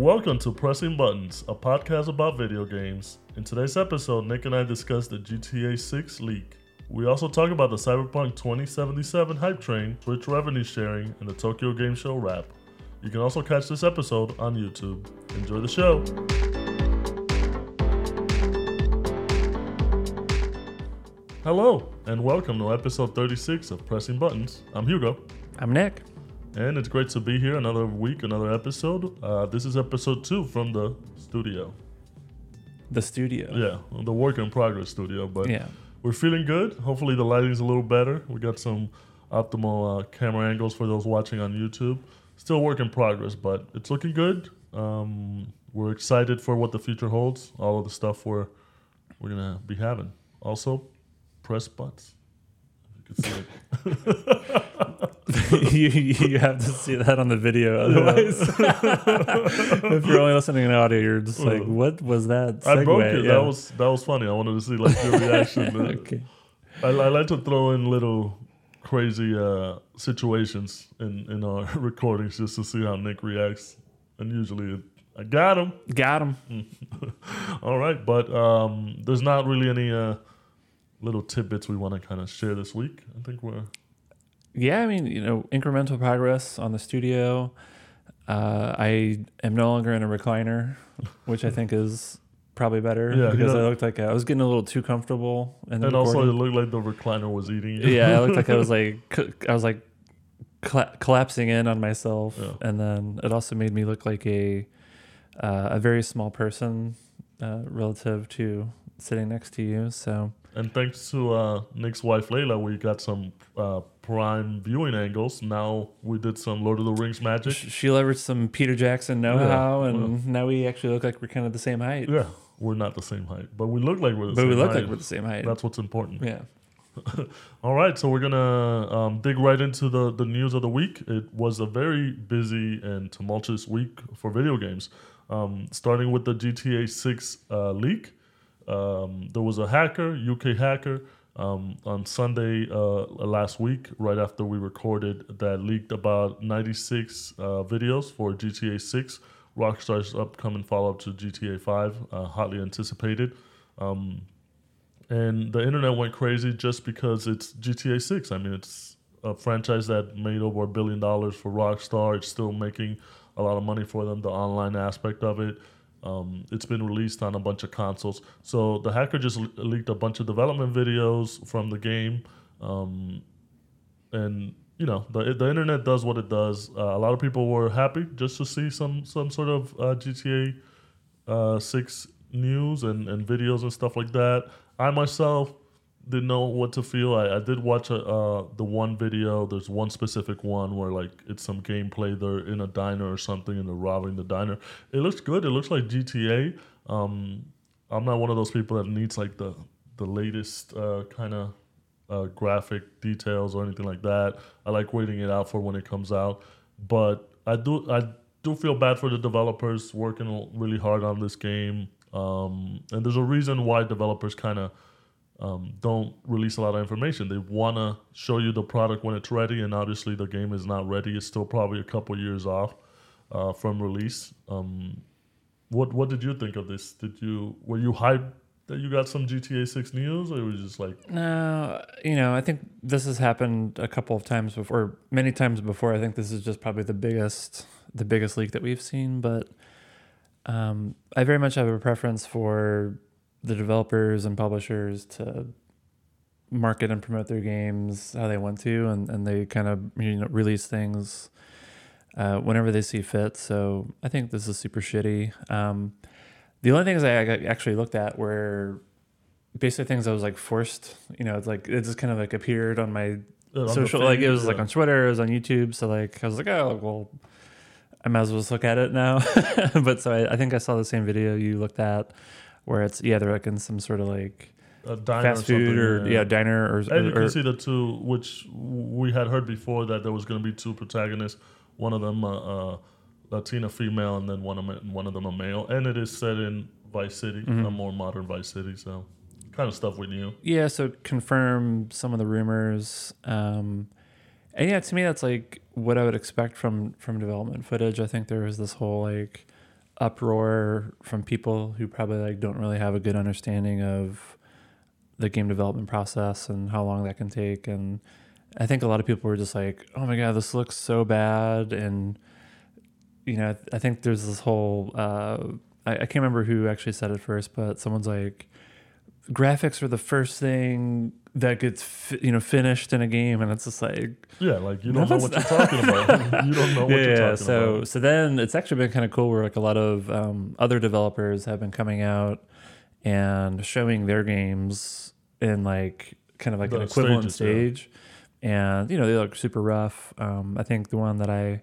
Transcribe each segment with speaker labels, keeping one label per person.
Speaker 1: Welcome to Pressing Buttons, a podcast about video games. In today's episode, Nick and I discuss the GTA 6 leak. We also talk about the Cyberpunk 2077 hype train, Twitch revenue sharing, and the Tokyo Game Show wrap. You can also catch this episode on YouTube. Enjoy the show. Hello, and welcome to episode 36 of Pressing Buttons. I'm Hugo.
Speaker 2: I'm Nick.
Speaker 1: And it's great to be here another week, another episode. Uh, this is episode two from the studio.
Speaker 2: The studio.
Speaker 1: Yeah, the work in progress studio. But
Speaker 2: Yeah.
Speaker 1: we're feeling good. Hopefully, the lighting's a little better. We got some optimal uh, camera angles for those watching on YouTube. Still work in progress, but it's looking good. Um, we're excited for what the future holds. All of the stuff we're we're gonna be having. Also, press butts. You could see it.
Speaker 2: you, have to see that on the video. Otherwise, if you're only listening in audio, you're just like, what was that?
Speaker 1: I broke it.
Speaker 2: Yeah.
Speaker 1: That was that was funny. I wanted to see like your reaction.
Speaker 2: okay.
Speaker 1: I, I like to throw in little crazy uh, situations in, in our recordings just to see how Nick reacts. And usually, it, I got him.
Speaker 2: Got him.
Speaker 1: All right, but um, there's not really any uh, little tidbits we want to kind of share this week. I think we're
Speaker 2: Yeah, I mean, you know, incremental progress on the studio. Uh, I am no longer in a recliner, which I think is probably better
Speaker 1: Yeah,
Speaker 2: because I looked like I was getting a little too comfortable. In
Speaker 1: and also it looked like the recliner was eating. you.
Speaker 2: yeah, I looked like I was like I was like cla collapsing in on myself,
Speaker 1: Yeah.
Speaker 2: and then it also made me look like a uh, a very small person uh, relative to sitting next to you. So
Speaker 1: And thanks to uh, Nick's wife Layla, we got some uh, prime viewing angles. Now we did some Lord of the Rings magic.
Speaker 2: she leveraged some Peter Jackson know-how, and now we actually look like we're kind of the same height.
Speaker 1: Yeah, we're not the same height, but we look like we're the
Speaker 2: But
Speaker 1: same
Speaker 2: we look
Speaker 1: height.
Speaker 2: like we're the same height.
Speaker 1: That's what's important.
Speaker 2: yeah.
Speaker 1: All right, so we're gonna um, dig right into the the news of the week. It was a very busy and tumultuous week for video games. Um, starting with the GTA 6 uh, leak, um, there was a hacker, UK hacker, um, on Sunday uh, last week, right after we recorded, that leaked about 96 uh, videos for GTA 6, Rockstar's upcoming follow up to GTA 5, uh, hotly anticipated. Um, and the internet went crazy just because it's GTA 6. I mean, it's a franchise that made over a billion dollars for Rockstar. It's still making a lot of money for them, the online aspect of it. Um, it's been released on a bunch of consoles. So the hacker just le- leaked a bunch of development videos from the game. Um, and, you know, the, the internet does what it does. Uh, a lot of people were happy just to see some, some sort of uh, GTA uh, six news and, and videos and stuff like that. I myself didn't know what to feel. I, I did watch a, uh, the one video. There's one specific one where like it's some gameplay. They're in a diner or something and they're robbing the diner. It looks good. It looks like GTA. Um, I'm not one of those people that needs like the the latest uh, kind of uh, graphic details or anything like that. I like waiting it out for when it comes out. But I do I do feel bad for the developers working really hard on this game. Um, and there's a reason why developers kind of um, don't release a lot of information. They want to show you the product when it's ready, and obviously the game is not ready. It's still probably a couple years off uh, from release. Um, what what did you think of this? Did you were you hyped that you got some GTA Six news, or was you just like
Speaker 2: No, you know, I think this has happened a couple of times before, many times before. I think this is just probably the biggest, the biggest leak that we've seen. But um, I very much have a preference for the developers and publishers to market and promote their games how they want to, and, and they kind of you know release things uh, whenever they see fit. So I think this is super shitty. Um, the only things I actually looked at were basically things I was like forced. You know, it's like it just kind of like appeared on my
Speaker 1: on
Speaker 2: social. Like it was like on Twitter, it was on YouTube. So like I was like, oh well, I might as well just look at it now. but so I, I think I saw the same video you looked at, where it's yeah they're like in some sort of like
Speaker 1: a diner
Speaker 2: fast food or yeah, diner or,
Speaker 1: And you
Speaker 2: or,
Speaker 1: can see the two, which we had heard before that there was going to be two protagonists. One of them, a, uh, Latina female, and then one of them, one of them a male. And it is set in Vice City,
Speaker 2: Mm-hmm.
Speaker 1: a more modern Vice City. So, kind of stuff we knew.
Speaker 2: yeah. So confirm some of the rumors. Um, and yeah, to me that's like what I would expect from from development footage. I think there was this whole like uproar from people who probably like don't really have a good understanding of the game development process and how long that can take. And I think a lot of people were just like, "Oh my god, this looks so bad," and you know, I think there's this whole uh, I, I can't remember who actually said it first, but someone's like, graphics are the first thing that gets fi- you know finished in a game, and it's just like
Speaker 1: Yeah, like you don't
Speaker 2: No,
Speaker 1: know what you're talking about. you don't know what
Speaker 2: yeah,
Speaker 1: you're
Speaker 2: yeah.
Speaker 1: talking
Speaker 2: So
Speaker 1: about.
Speaker 2: so then it's actually been kind of cool where like a lot of um, other developers have been coming out and showing their games in like kind of like an equivalent
Speaker 1: stages, yeah.
Speaker 2: stage, and you know they look super rough. Um, I think the one that I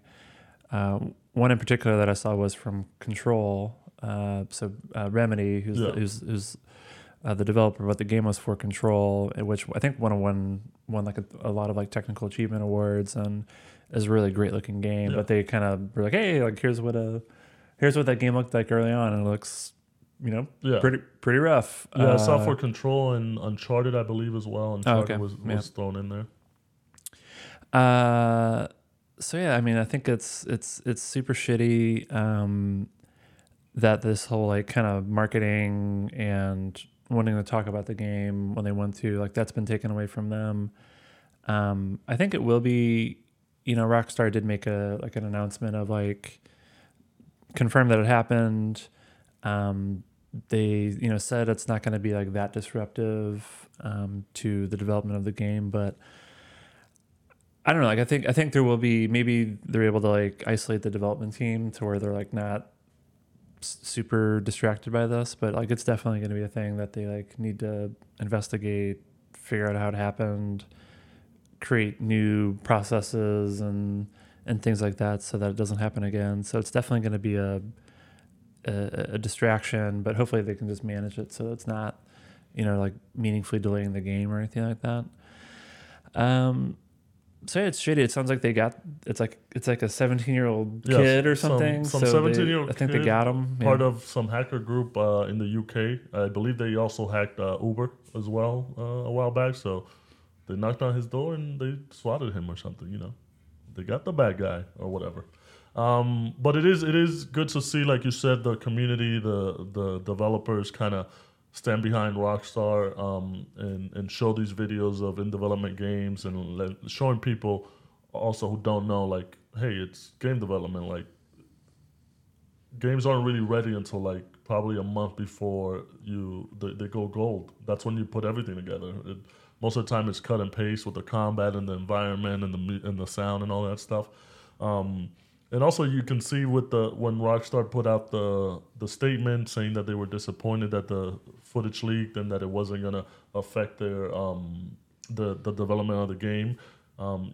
Speaker 2: uh, one in particular that I saw was from Control. Uh, so uh, Remedy, who's
Speaker 1: Yeah.
Speaker 2: who's who's uh, the developer, but the game was for Control, uh, which I think won won won like a, a lot of like technical achievement awards and is a really great looking game.
Speaker 1: Yeah.
Speaker 2: But they kind of were like, hey, like here's what a here's what that game looked like early on, and it looks, you know,
Speaker 1: Yeah.
Speaker 2: pretty pretty rough.
Speaker 1: Yeah,
Speaker 2: Uh,
Speaker 1: for Control and Uncharted, I believe, as well. Uncharted
Speaker 2: okay.
Speaker 1: was,
Speaker 2: Yeah.
Speaker 1: was thrown in there.
Speaker 2: Uh, so yeah, I mean, I think it's it's it's super shitty um, that this whole like kind of marketing and wanting to talk about the game when they want to like that's been taken away from them. Um, I think it will be, you know, Rockstar did make a like an announcement of like confirm that it happened. Um, they you know said it's not going to be like that disruptive um, to the development of the game, but I don't know. Like I think I think there will be maybe they're able to like isolate the development team to where they're like not super distracted by this, but like it's definitely going to be a thing that they like need to investigate, figure out how it happened, create new processes and and things like that so that it doesn't happen again. So it's definitely going to be a, a a distraction, but hopefully they can just manage it so it's not you know like meaningfully delaying the game or anything like that. Um so yeah, it's shitty. It sounds like they got it's like it's like a 17 year old
Speaker 1: Yeah,
Speaker 2: kid or something.
Speaker 1: some
Speaker 2: so they-
Speaker 1: 17-year-old
Speaker 2: I think
Speaker 1: kid,
Speaker 2: they got him.
Speaker 1: Part of some hacker group uh, in the UK. I believe they also hacked uh, Uber as well uh, a while back. So they knocked on his door and they swatted him or something. You know, they got the bad guy or whatever. Um, but it is it is good to see, like you said, the community, the the developers kind of stand behind Rockstar um, and and show these videos of in development games and showing people also who don't know, like, hey, it's game development. Like, games aren't really ready until like probably a month before you they, they go gold. That's when you put everything together. It, most of the time, it's cut and paste with the combat and the environment and the and the sound and all that stuff. Um, and also, you can see with the when Rockstar put out the the statement saying that they were disappointed that the footage leaked and that it wasn't gonna affect their um, the the development of the game. Um,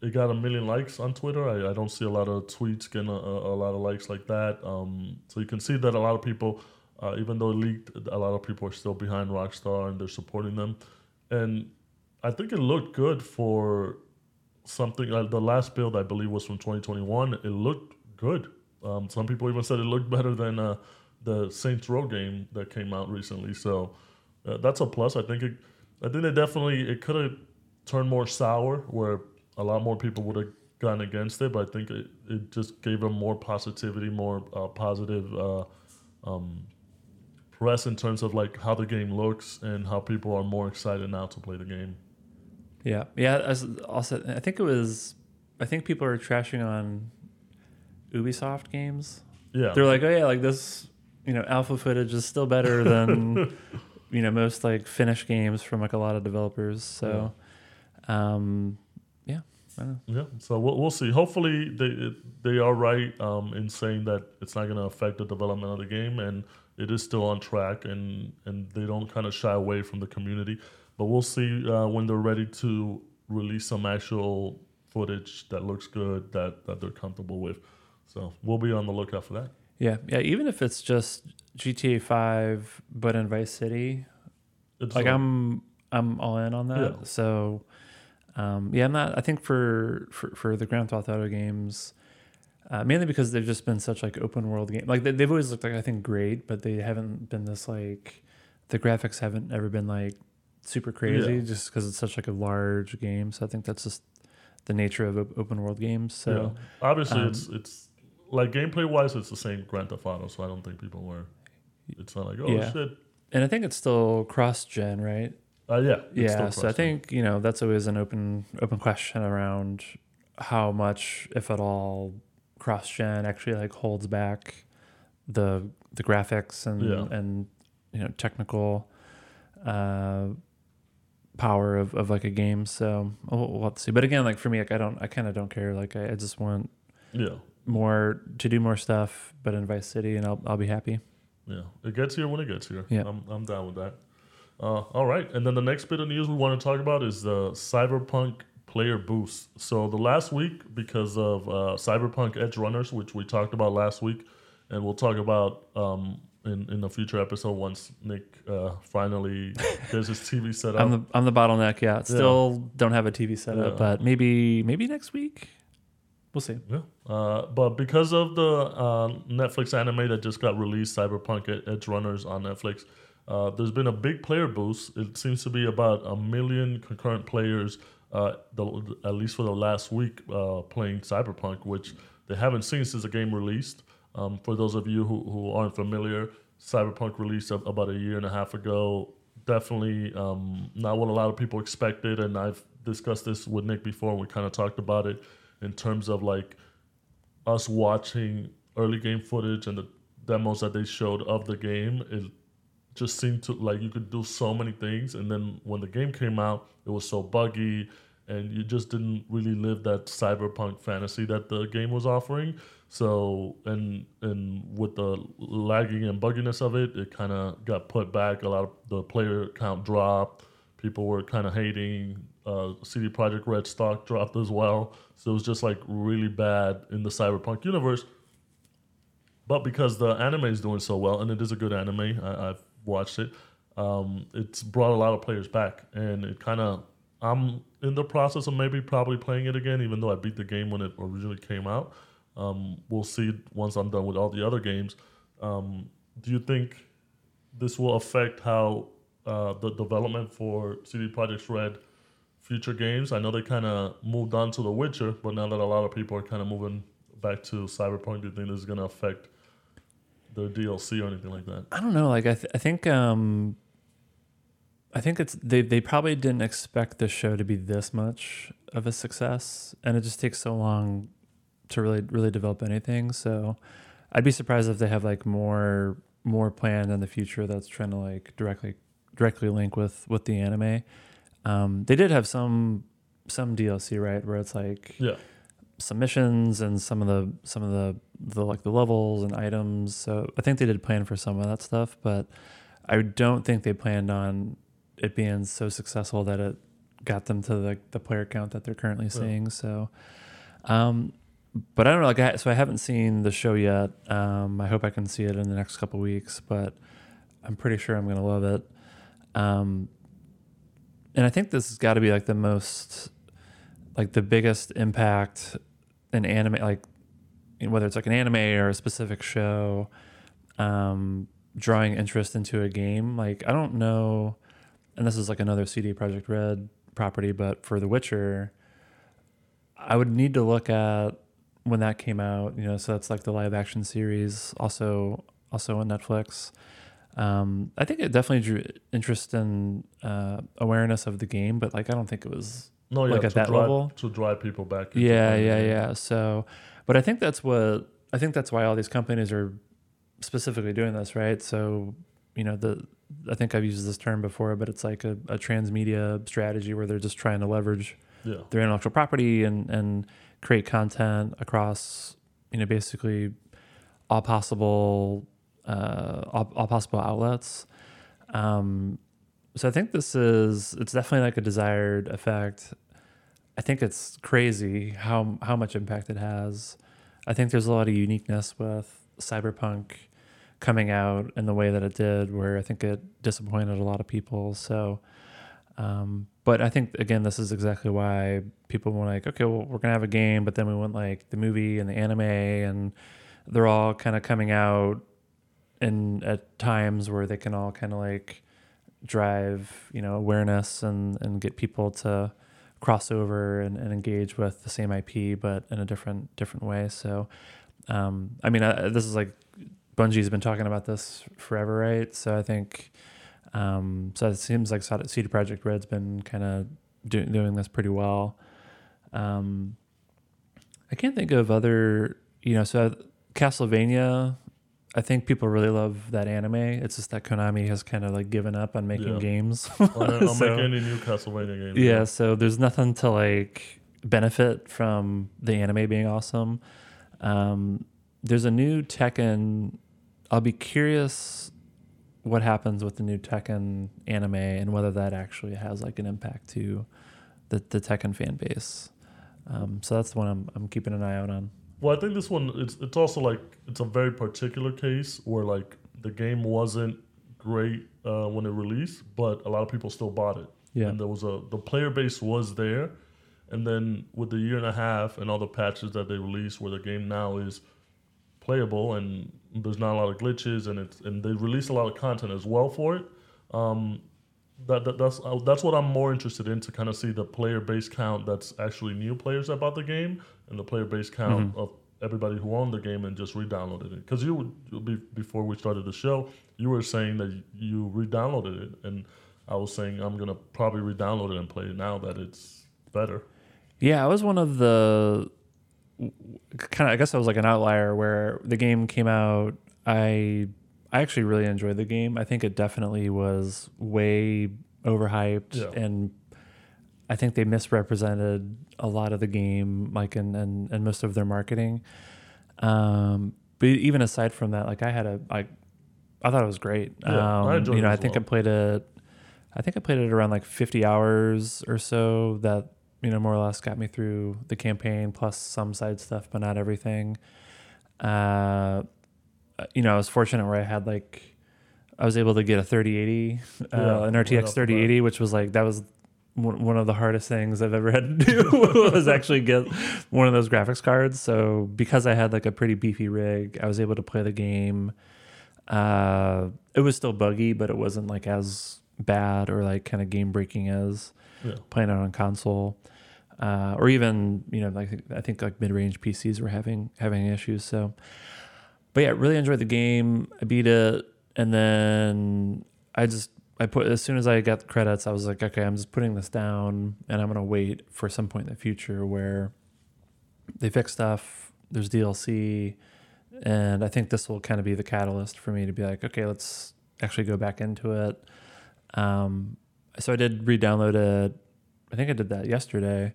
Speaker 1: it got a million likes on Twitter. I, I don't see a lot of tweets getting a, a, lot of likes like that. Um, so you can see that a lot of people, uh, even though it leaked, a lot of people are still behind Rockstar and they're supporting them. And I think it looked good for something. Uh, the last build I believe was from 2021. It looked good. Um, some people even said it looked better than uh, the Saints Row game that came out recently. So uh, that's a plus. I think it. I think it definitely it could have turned more sour where a lot more people would have gone against it. But I think it, it just gave them more positivity, more uh, positive uh, um, press in terms of like how the game looks and how people are more excited now to play the game.
Speaker 2: Yeah, yeah. As also, I think it was. I think people are trashing on Ubisoft games.
Speaker 1: Yeah,
Speaker 2: They're like, oh yeah, like this, you know, alpha footage is still better than, you know, most like finished games from like a lot of developers. So, um, yeah, don't know.
Speaker 1: Yeah, so we'll, we'll see. Hopefully, they they are right um, in saying that it's not going to affect the development of the game, and it is still on track, and and they don't kind of shy away from the community. But we'll see uh, when they're ready to release some actual footage that looks good, that that they're comfortable with. So we'll be on the lookout for that.
Speaker 2: Yeah, yeah. Even if it's just GTA Five, but in Vice City,
Speaker 1: It's
Speaker 2: like
Speaker 1: uh,
Speaker 2: I'm, I'm all in on that.
Speaker 1: Yeah.
Speaker 2: So, um, yeah, I'm not. I think for for for the Grand Theft Auto games. Uh, mainly because they've just been such like open world game. Like they, they've always looked like I think great, but they haven't been this like the graphics haven't ever been like super crazy
Speaker 1: Yeah.
Speaker 2: just because it's such like a large game. So I think that's just the nature of open world games. So
Speaker 1: yeah. obviously
Speaker 2: um,
Speaker 1: it's it's like gameplay wise, it's the same Grand Theft Auto, so I don't think people were. It's not like oh
Speaker 2: Yeah.
Speaker 1: shit.
Speaker 2: And I think it's still cross gen, right?
Speaker 1: Uh, yeah. it's
Speaker 2: yeah. So I think you know that's always an open open question around how much, if at all, cross gen actually like holds back the the graphics and
Speaker 1: Yeah.
Speaker 2: and you know technical uh, power of, of like a game. So we'll, we'll have to see. But again, like for me, like I don't, I kind of don't care. Like I, I just want
Speaker 1: Yeah.
Speaker 2: more to do more stuff, but in Vice City, and I'll I'll be happy.
Speaker 1: Yeah, it gets here when it gets here.
Speaker 2: Yeah.
Speaker 1: I'm, I'm down with that. Uh, all right, and then the next bit of news we want to talk about is the Cyberpunk player boost. So the last week, because of uh, Cyberpunk Edge Runners, which we talked about last week, and we'll talk about um, in in a future episode once Nick uh, finally gets his TV set up.
Speaker 2: I'm the I'm the bottleneck. Yeah, still don't have a TV setup,
Speaker 1: Yeah.
Speaker 2: but maybe maybe next week. We'll see.
Speaker 1: Yeah. Uh, but because of the uh, Netflix anime that just got released, Cyberpunk Edge Runners on Netflix, uh, there's been a big player boost. It seems to be about a million concurrent players, uh, the, at least for the last week, uh, playing Cyberpunk, which they haven't seen since the game released. Um, for those of you who, who aren't familiar, Cyberpunk released about a year and a half ago. Definitely um, not what a lot of people expected, and I've discussed this with Nick before. We kind of talked about it in terms of like us watching early game footage and the demos that they showed of the game. It just seemed to like you could do so many things, and then when the game came out, it was so buggy, and you just didn't really live that cyberpunk fantasy that the game was offering. So and and with the lagging and bugginess of it, it kind of got put back. A lot of the player count dropped. People were kind of hating. Uh, CD Projekt Red stock dropped as well. So it was just like really bad in the cyberpunk universe. But because the anime is doing so well, and it is a good anime, I, I've watched it. Um, it's brought a lot of players back, and it kind of I'm in the process of maybe probably playing it again, even though I beat the game when it originally came out. Um, we'll see once I'm done with all the other games. Um, do you think this will affect how uh, the development for CD Projekt Red future games? I know they kind of moved on to The Witcher, but now that a lot of people are kind of moving back to Cyberpunk, do you think this is going to affect their DLC or anything like that?
Speaker 2: I don't know. Like I, th- I think, um, I think it's they. They probably didn't expect the show to be this much of a success, and it just takes so long to really, really develop anything. So, I'd be surprised if they have like more, more planned in the future that's trying to like directly, directly link with with the anime. Um, they did have some, some DLC right where it's like
Speaker 1: Yeah,
Speaker 2: some missions and some of the some of the the like the levels and items. So I think they did plan for some of that stuff, but I don't think they planned on it being so successful that it got them to the the player count that they're currently seeing. So, um, but I don't know. Like, I, so I haven't seen the show yet. Um, I hope I can see it in the next couple weeks, but I'm pretty sure I'm gonna love it. Um, and I think this has got to be like the most like the biggest impact an anime like whether it's like an anime or a specific show um drawing interest into a game like i don't know and this is like another cd projekt red property but for the witcher i would need to look at when that came out you know so that's like the live action series also also on netflix um, I think it definitely drew interest and uh, awareness of the game, but like I don't think it was
Speaker 1: no, yeah,
Speaker 2: Like at
Speaker 1: to
Speaker 2: that
Speaker 1: drive,
Speaker 2: level?
Speaker 1: to drive people back. into
Speaker 2: yeah, yeah,
Speaker 1: game.
Speaker 2: yeah. So, but I think that's what I think that's why all these companies are specifically doing this, right? So, you know, the I think I've used this term before, but it's like a, a transmedia strategy where they're just trying to leverage
Speaker 1: yeah,
Speaker 2: their intellectual property and and create content across, you know, basically all possible uh, all, all possible outlets. Um, so I think this is it's definitely like a desired effect. I think it's crazy how how much impact it has. I think there's a lot of uniqueness with Cyberpunk coming out in the way that it did, where I think it disappointed a lot of people. So, um, but I think again, this is exactly why people were like, okay, well, we're gonna have a game, but then we went like the movie and the anime, and they're all kind of coming out in at times where they can all kind of like drive you know awareness and and get people to cross over and, and engage with the same IP but in a different different way so Um, I mean, uh, this is like Bungie's been talking about this forever, right? So I think, um, so it seems like CD Projekt Red's been kind of do, doing this pretty well. Um, I can't think of other, you know, so Castlevania. I think people really love that anime. It's just that Konami has kind of like given up on making
Speaker 1: Yeah.
Speaker 2: games.
Speaker 1: I'll
Speaker 2: So-
Speaker 1: make any new Castlevania game.
Speaker 2: yeah, so there's nothing to like benefit from the anime being awesome. Um, there's a new Tekken. I'll be curious what happens with the new Tekken anime and whether that actually has like an impact to the, the Tekken fan base. Um, so that's the one I'm, I'm keeping an eye out on.
Speaker 1: Well, I think this one it's it's also like it's a very particular case where like the game wasn't great uh, when it released, but a lot of people still bought it.
Speaker 2: Yeah.
Speaker 1: And there was a the player base was there, and then with the year and a half and all the patches that they released, where the game now is playable and there's not a lot of glitches and it's and they released a lot of content as well for it. Um, that, that that's uh, that's what I'm more interested in to kind of see the player base count that's actually new players that bought the game and the player base count of everybody who owned the game and just re-downloaded it. Because you would be before we started the show, you were saying that you re-downloaded it, and I was saying I'm gonna probably re-download it and play it now that it's better.
Speaker 2: Yeah, I was one of the kind of. I guess I was like an outlier where the game came out. I I actually really enjoyed the game. I think it definitely was way overhyped,
Speaker 1: Yeah.
Speaker 2: and I think they misrepresented a lot of the game, like and and, and most of their marketing. Um, but even aside from that, like I had a like, I thought it was great.
Speaker 1: Yeah, I
Speaker 2: um,
Speaker 1: enjoyed
Speaker 2: you know, I think
Speaker 1: well.
Speaker 2: I played it. I think I played it around like 50 hours or so. That you know more or less got me through the campaign, plus some side stuff, but not everything. Uh, you know, I was fortunate where I had like. I was able to get a 3080, uh,
Speaker 1: Yeah,
Speaker 2: an RTX
Speaker 1: off the bat.
Speaker 2: 3080, which was like that was one one of the hardest things I've ever had to do was actually get one of those graphics cards. So because I had like a pretty beefy rig, I was able to play the game. Uh, it was still buggy, but it wasn't like as bad or like kind of game breaking as
Speaker 1: Yeah.
Speaker 2: playing it on console. Uh, or even you know like I think like mid range PCs were having having issues. So, but yeah, really enjoyed the game. I beat it, and then I just I put as soon as I got the credits, I was like, okay, I'm just putting this down, and I'm gonna wait for some point in the future where they fix stuff. There's DLC, and I think this will kind of be the catalyst for me to be like, okay, let's actually go back into it. Um, so I did re-download it. I think I did that yesterday,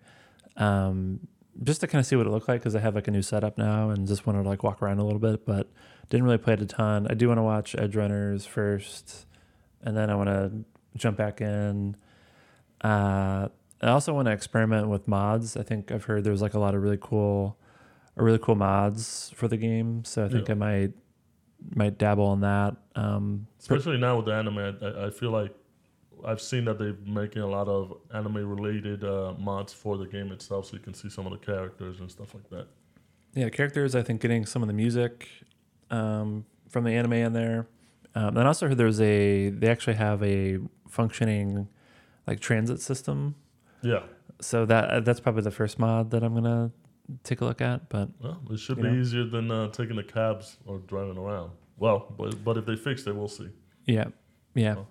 Speaker 2: um, just to kind of see what it looked like because I have like a new setup now and just wanted to like walk around a little bit, but didn't really play it a ton. I do want to watch Edge Runners first, and then I want to jump back in. Uh, I also want to experiment with mods. I think I've heard there's like a lot of really cool, really cool mods for the game. So I think
Speaker 1: Yeah.
Speaker 2: I might might dabble in that. Um,
Speaker 1: Especially now with the anime, I, I feel like I've seen that they're making a lot of anime related uh, mods for the game itself, so you can see some of the characters and stuff like that.
Speaker 2: Yeah, the characters. I think getting some of the music um, from the anime in there. Um, and I also heard there's a. They actually have a functioning like transit system.
Speaker 1: Yeah,
Speaker 2: So that that's probably the first mod that I'm gonna take a look at. But
Speaker 1: well, it should be
Speaker 2: know?
Speaker 1: easier than uh, taking the cabs or driving around. Well, but but if they fix it, we'll see.
Speaker 2: yeah, yeah.
Speaker 1: Oh.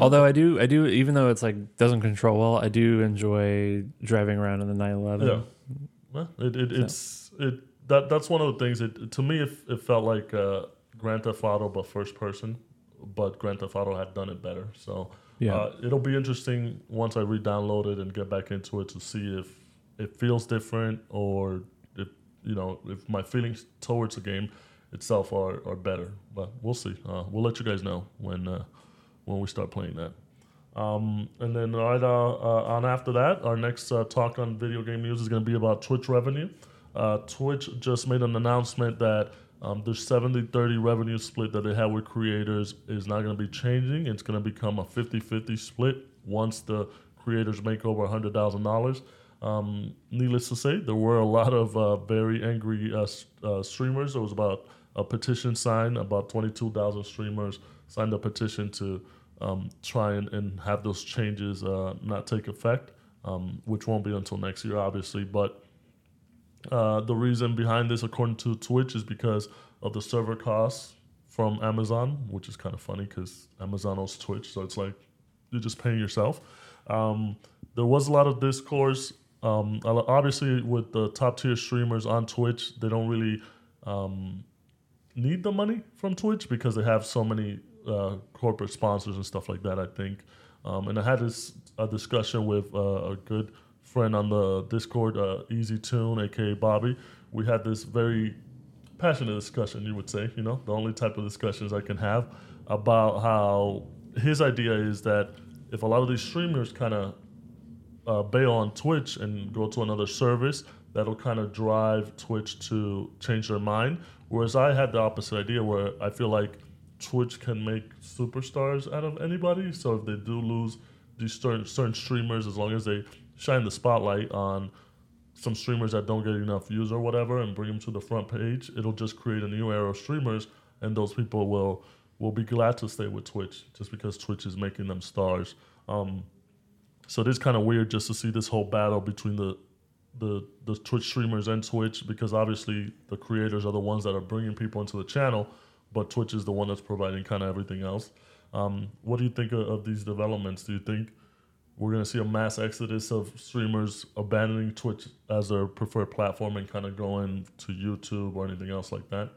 Speaker 2: Although I do, I do, even though it's like doesn't control well, I do enjoy driving around in the 911.
Speaker 1: Yeah. Well, it, it it's it that that's one of the things. It to me, it, it felt like uh, Grand Theft Auto, but first person. But Grand Theft Auto had done it better. So
Speaker 2: yeah,
Speaker 1: uh, it'll be interesting once I re-download it and get back into it to see if it feels different or if you know if my feelings towards the game itself are, are better. But we'll see. Uh, we'll let you guys know when uh, when we start playing that. Um, and then right uh, uh, on after that, our next uh, talk on video game news is going to be about Twitch revenue. Uh, Twitch just made an announcement that um, the 70-30 revenue split that they have with creators is not going to be changing. It's going to become a 50-50 split once the creators make over $100,000. Um, needless to say, there were a lot of uh, very angry uh, uh, streamers. There was about a petition signed, about 22,000 streamers signed a petition to um, try and, and have those changes uh, not take effect, um, which won't be until next year, obviously. But Uh, the reason behind this, according to Twitch, is because of the server costs from Amazon, which is kind of funny because Amazon owns Twitch, so it's like you're just paying yourself. Um, there was a lot of discourse. Um, obviously, with the top tier streamers on Twitch, they don't really um, need the money from Twitch because they have so many uh, corporate sponsors and stuff like that. I think, um, and I had this a discussion with uh, a good friend on the Discord, uh, Easy Tune, aka Bobby. We had this very passionate discussion, you would say, you know, the only type of discussions I can have about how his idea is that if a lot of these streamers kind of uh, bail on Twitch and go to another service, that'll kind of drive Twitch to change their mind. Whereas I had the opposite idea where I feel like Twitch can make superstars out of anybody. So if they do lose these certain, certain streamers, as long as they shine the spotlight on some streamers that don't get enough views or whatever and bring them to the front page, it'll just create a new era of streamers, and those people will will be glad to stay with Twitch just because Twitch is making them stars. Um, so it is kind of weird just to see this whole battle between the the the Twitch streamers and Twitch because obviously the creators are the ones that are bringing people into the channel, but Twitch is the one that's providing kind of everything else. Um, what do you think of, of these developments? Do you think we're going to see a mass exodus of streamers abandoning Twitch as their preferred platform and kind of going to YouTube or anything else like that?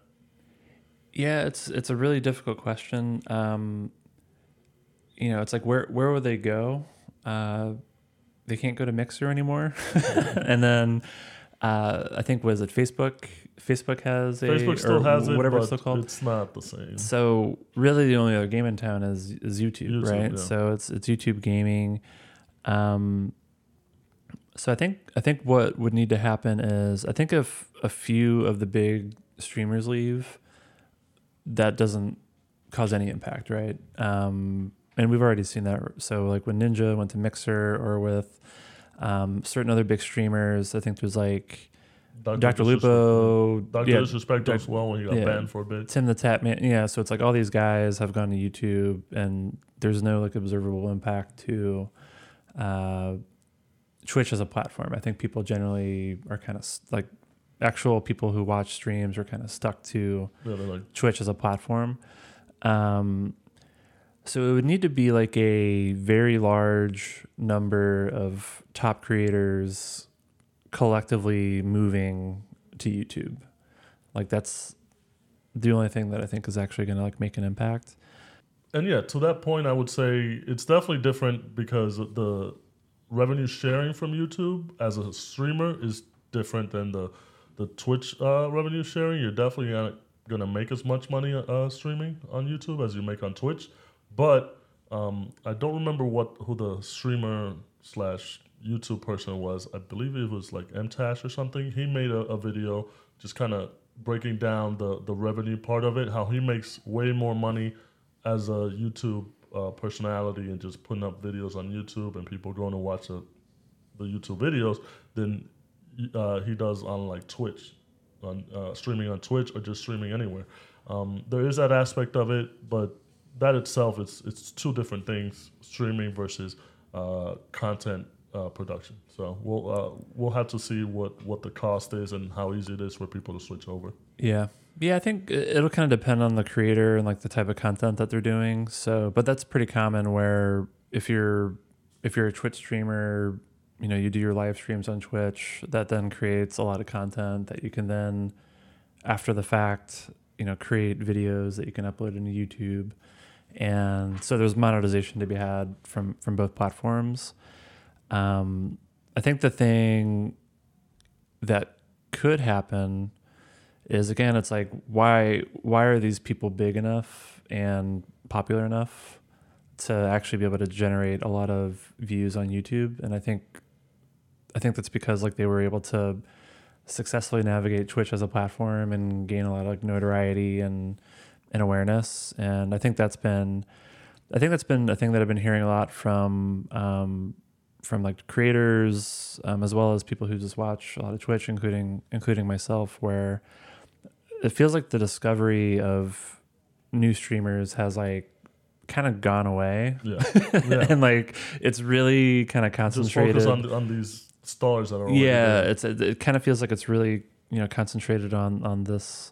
Speaker 2: Yeah, it's it's a really difficult question. Um, you know, it's like where where would they go? Uh, they can't go to Mixer anymore, and then uh, I think was it Facebook. Facebook has a
Speaker 1: Facebook still has it,
Speaker 2: whatever
Speaker 1: it's
Speaker 2: still called.
Speaker 1: It's not the same.
Speaker 2: So really, the only other game in town is is YouTube,
Speaker 1: YouTube,
Speaker 2: right?
Speaker 1: yeah.
Speaker 2: So it's it's YouTube gaming. Um, so I think I think what would need to happen is I think if a few of the big streamers leave, that doesn't cause any impact, right? Um, and we've already seen that. So like when Ninja went to Mixer or with um, certain other big streamers, I think there's like Dr. Lupo,
Speaker 1: Dr.
Speaker 2: yeah,
Speaker 1: Disrespect as well when he got
Speaker 2: yeah.
Speaker 1: banned for a bit.
Speaker 2: TimTheTatman. Yeah, so it's like all these guys have gone to YouTube, and there's no like observable impact to uh, Twitch as a platform. I think people generally are kind of like actual people who watch streams are kind of stuck to
Speaker 1: Yeah, like,
Speaker 2: Twitch as a platform. Um, so it would need to be like a very large number of top creators collectively moving to YouTube. Like that's the only thing that I think is actually going to like make an impact.
Speaker 1: and yeah, to that point, I would say it's definitely different because the revenue sharing from YouTube as a streamer is different than the the Twitch uh, revenue sharing. You're definitely not gonna make as much money uh, streaming on YouTube as you make on Twitch, but um, I don't remember what who the streamer slash YouTube person was. I believe it was like MTash or something. He made a, a video just kind of breaking down the the revenue part of it, how he makes way more money as a YouTube uh, personality and just putting up videos on YouTube and people going to watch the, the YouTube videos than uh, he does on like Twitch, on uh, streaming on Twitch or just streaming anywhere. Um, there is that aspect of it, but that itself it's it's two different things: streaming versus uh, content uh, production. So we'll uh, we'll have to see what what the cost is and how easy it is for people to switch over.
Speaker 2: Yeah. Yeah, I think it- it'll kind of depend on the creator and like the type of content that they're doing. So, but that's pretty common where if you're if you're a Twitch streamer, you know, you do your live streams on Twitch, that then creates a lot of content that you can then after the fact, you know, create videos that you can upload into YouTube. And so there's monetization to be had from from both platforms. Um, I think the thing that could happen is again it's like why why are these people big enough and popular enough to actually be able to generate a lot of views on YouTube? And I think I think that's because like they were able to successfully navigate Twitch as a platform and gain a lot of like notoriety and and awareness. And I think that's been I think that's been a thing that I've been hearing a lot from um, from like creators um, as well as people who just watch a lot of Twitch, including including myself, where it feels like the discovery of new streamers has like kind of gone away,
Speaker 1: Yeah, yeah.
Speaker 2: and like it's really kind of
Speaker 1: just
Speaker 2: concentrated.
Speaker 1: focus on on these stars that are
Speaker 2: yeah
Speaker 1: there.
Speaker 2: it's it, it kind of feels like it's really you know concentrated on on this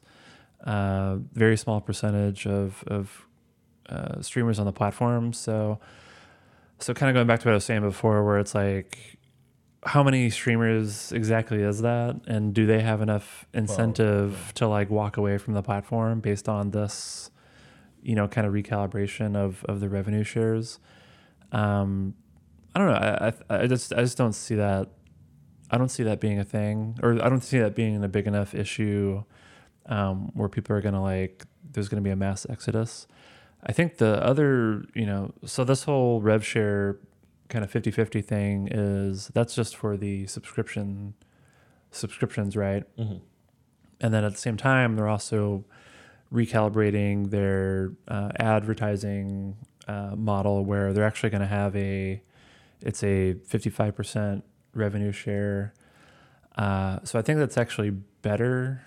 Speaker 2: uh, very small percentage of of uh, streamers on the platform so so kind of going back to what I was saying before where it's like how many streamers exactly is that and do they have enough incentive
Speaker 1: yeah.
Speaker 2: to like walk away from the platform based on this you know kind of recalibration of of the revenue shares um i don't know i i, I just i just don't see that I don't see that being a thing, or I don't see that being a big enough issue um, where people are gonna like. There's gonna be a mass exodus. I think the other, you know, so this whole rev share kind of 50-50 thing is that's just for the subscription subscriptions, right?
Speaker 1: Mhm.
Speaker 2: And then at the same time, they're also recalibrating their uh, advertising uh, model where they're actually going to have a it's a 55% revenue share. Uh, so I think that's actually better.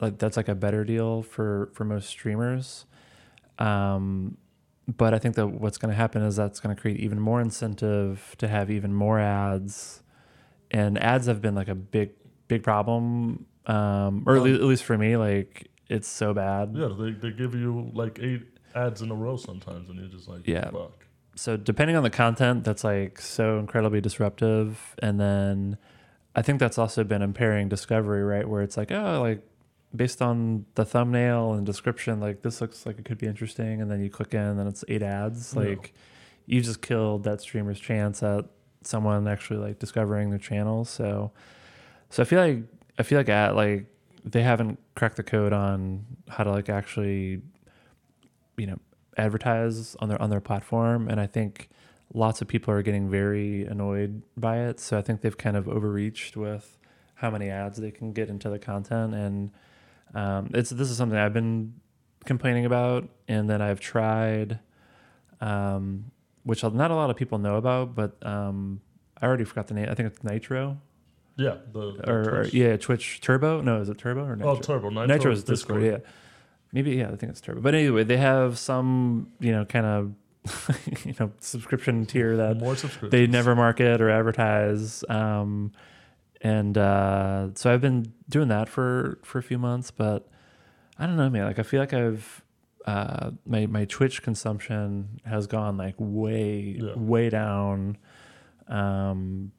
Speaker 2: Like that's like a better deal for for most streamers. Um, but I think that what's going to happen is that's going to create even more incentive to have even more ads, and ads have been like a big big problem, um, or at,
Speaker 1: Um,
Speaker 2: at least for me, like it's so bad.
Speaker 1: Yeah, they, they give you like eight ads in a row sometimes, and you're just like,
Speaker 2: Yeah.
Speaker 1: fuck.
Speaker 2: so depending on the content that's like so incredibly disruptive and then i think that's also been impairing discovery right where it's like oh like based on the thumbnail and description like this looks like it could be interesting and then you click in and it's eight ads.
Speaker 1: Yeah.
Speaker 2: like you just killed that streamer's chance at someone actually like discovering their channel. So so i feel like i feel like at like they haven't cracked the code on how to like actually you know advertise on their on their platform and i think lots of people are getting very annoyed by it. So i think they've kind of overreached with how many ads they can get into the content and um, it's this is something i've been complaining about and then i've tried um, which not a lot of people know about but um, i already forgot the name i think it's nitro
Speaker 1: Yeah, the, the
Speaker 2: or, or
Speaker 1: Twitch-
Speaker 2: yeah twitch turbo no is it turbo or nitro
Speaker 1: Oh, Turbo. Nitro,
Speaker 2: Nitro is Discord, yeah. Maybe yeah, I think it's Turbo. But anyway, they have some you know kind of you know subscription tier that
Speaker 1: More
Speaker 2: they never market or advertise. Um, and uh, so I've been doing that for for a few months, but I don't know, man. Like I feel like I've uh, my my Twitch consumption has gone like way
Speaker 1: Yeah.
Speaker 2: way down. Um,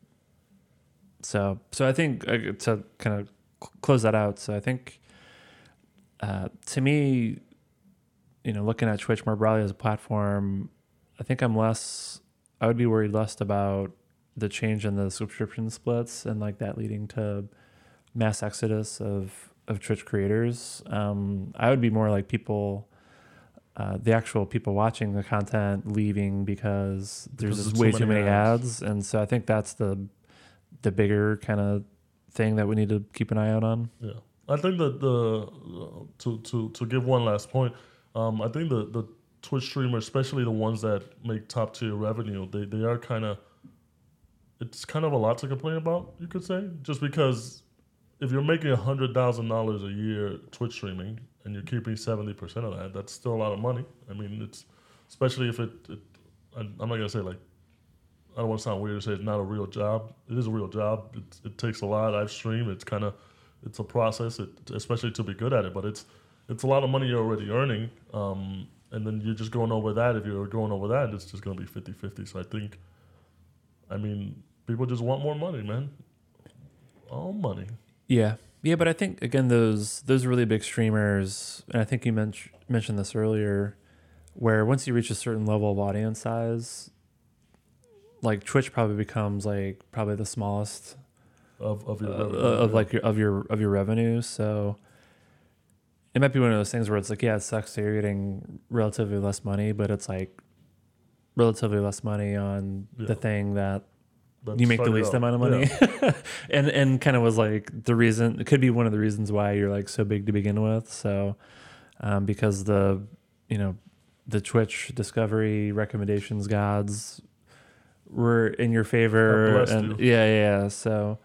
Speaker 2: so so I think uh, to kind of cl- close that out. So I think uh, to me, you know, looking at Twitch more broadly as a platform, I think I'm less. I would be worried less about the change in the subscription splits and like that leading to mass exodus of of Twitch creators. Um, I would be more like people. Uh, the actual people watching the content leaving because there's
Speaker 1: Because
Speaker 2: just way
Speaker 1: too many
Speaker 2: many
Speaker 1: ads.
Speaker 2: ads, and so I think that's the the bigger kind of thing that we need to keep an eye out on.
Speaker 1: Yeah, I think that the to to to give one last point, um, I think the the Twitch streamers, especially the ones that make top tier revenue, they they are kind of. It's kind of a lot to complain about, you could say, just because if you're making hundred thousand dollars a year Twitch streaming and you're keeping seventy percent of that, that's still a lot of money. I mean, it's especially if it. it I'm I'm not gonna say like I don't want to sound weird to say it's not a real job. It is a real job. It, it takes a lot. I've streamed. It's kind of it's a process, it, especially to be good at it. But it's it's a lot of money you're already earning, um, and then you're just going over that. If you're going over that, it's just going to be 50-50. So I think, I mean, people just want more money, man. All money.
Speaker 2: Yeah, yeah, but I think again those those really big streamers, and I think you mentioned mentioned this earlier, where once you reach a certain level of audience size, like Twitch probably becomes like probably the smallest
Speaker 1: Of of
Speaker 2: uh,
Speaker 1: your revenue,
Speaker 2: of
Speaker 1: yeah.
Speaker 2: like your of your of your revenue. So it might be one of those things where it's like, yeah, it sucks that you're getting relatively less money, but it's like relatively less money on
Speaker 1: Yeah.
Speaker 2: the thing that
Speaker 1: That
Speaker 2: you make the least amount of
Speaker 1: Yeah.
Speaker 2: money and and kind of was like the reason it could be one of the reasons why you're like so big to begin with so um, because the you know the twitch discovery recommendations gods were in your favor and
Speaker 1: you.
Speaker 2: yeah yeah so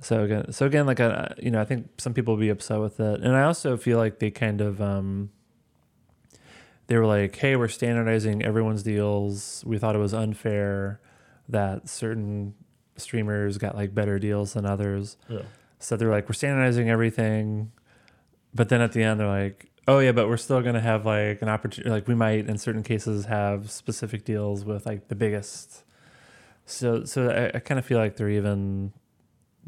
Speaker 2: so again so again like I, you know i think some people will be upset with it and i also feel like they kind of um they were like hey we're standardizing everyone's deals we thought it was unfair that certain streamers got like better deals than others.
Speaker 1: Yeah.
Speaker 2: So they're like, we're standardizing everything, but then at the end they're like, oh yeah, but we're still gonna have like an opportunity. Like we might in certain cases have specific deals with like the biggest. So so I, I kind of feel like they're even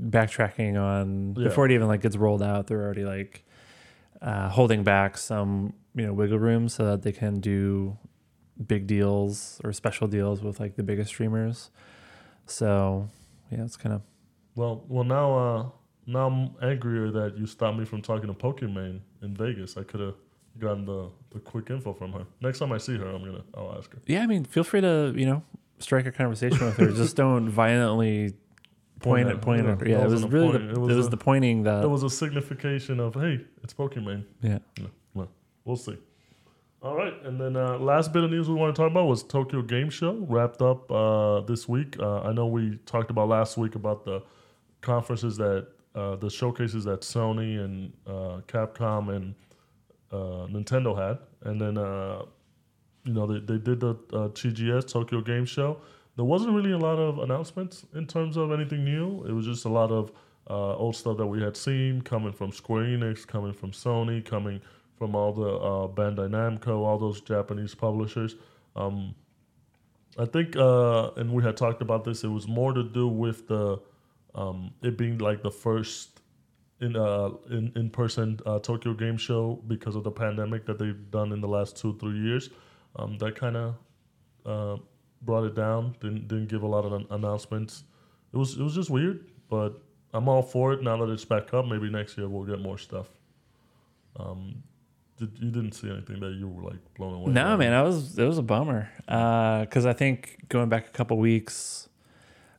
Speaker 2: backtracking on
Speaker 1: Yeah.
Speaker 2: before it even like gets rolled out. They're already like uh, holding back some you know wiggle room so that they can do big deals or special deals with like the biggest streamers. So yeah, it's kind of
Speaker 1: Well, well now, uh, now I'm angrier that you stopped me from talking to Pokimane in Vegas. I could have gotten the, the quick info from her. Next time I see her, I'm gonna I'll ask her.
Speaker 2: Yeah, I mean, feel free to you know strike a conversation with her. Just don't violently point at point at her. Yeah, it was really
Speaker 1: point.
Speaker 2: the, it was,
Speaker 1: a-
Speaker 2: the pointing that.
Speaker 1: It was a signification of hey, it's Pokimane.
Speaker 2: yeah.
Speaker 1: We'll see. All right, and then uh, last bit of news we want to talk about was Tokyo Game Show wrapped up uh, this week. Uh, I know we talked about last week about the conferences that uh, the showcases that Sony and uh, Capcom and uh, Nintendo had, and then you know they, they did the TGS Tokyo Game Show. There wasn't really a lot of announcements in terms of anything new. It was just a lot of old stuff that we had seen coming from Square Enix, coming from Sony, coming from all the uh, Bandai Namco, all those Japanese publishers. Um, I think, uh, and we had talked about this. It was more to do with the um, it being like the first in uh, in in person uh, Tokyo Game Show because of the pandemic that they've done in the last two three years. Um, that kind of uh, brought it down. Didn't didn't give a lot of an- announcements. It was it was just weird, but I'm all for it now that it's back up. Maybe next year we'll get more stuff. Um, did, you didn't see anything that you were like blown away?
Speaker 2: No,
Speaker 1: by?
Speaker 2: man, I was it was a bummer uh, because I think going back a couple weeks,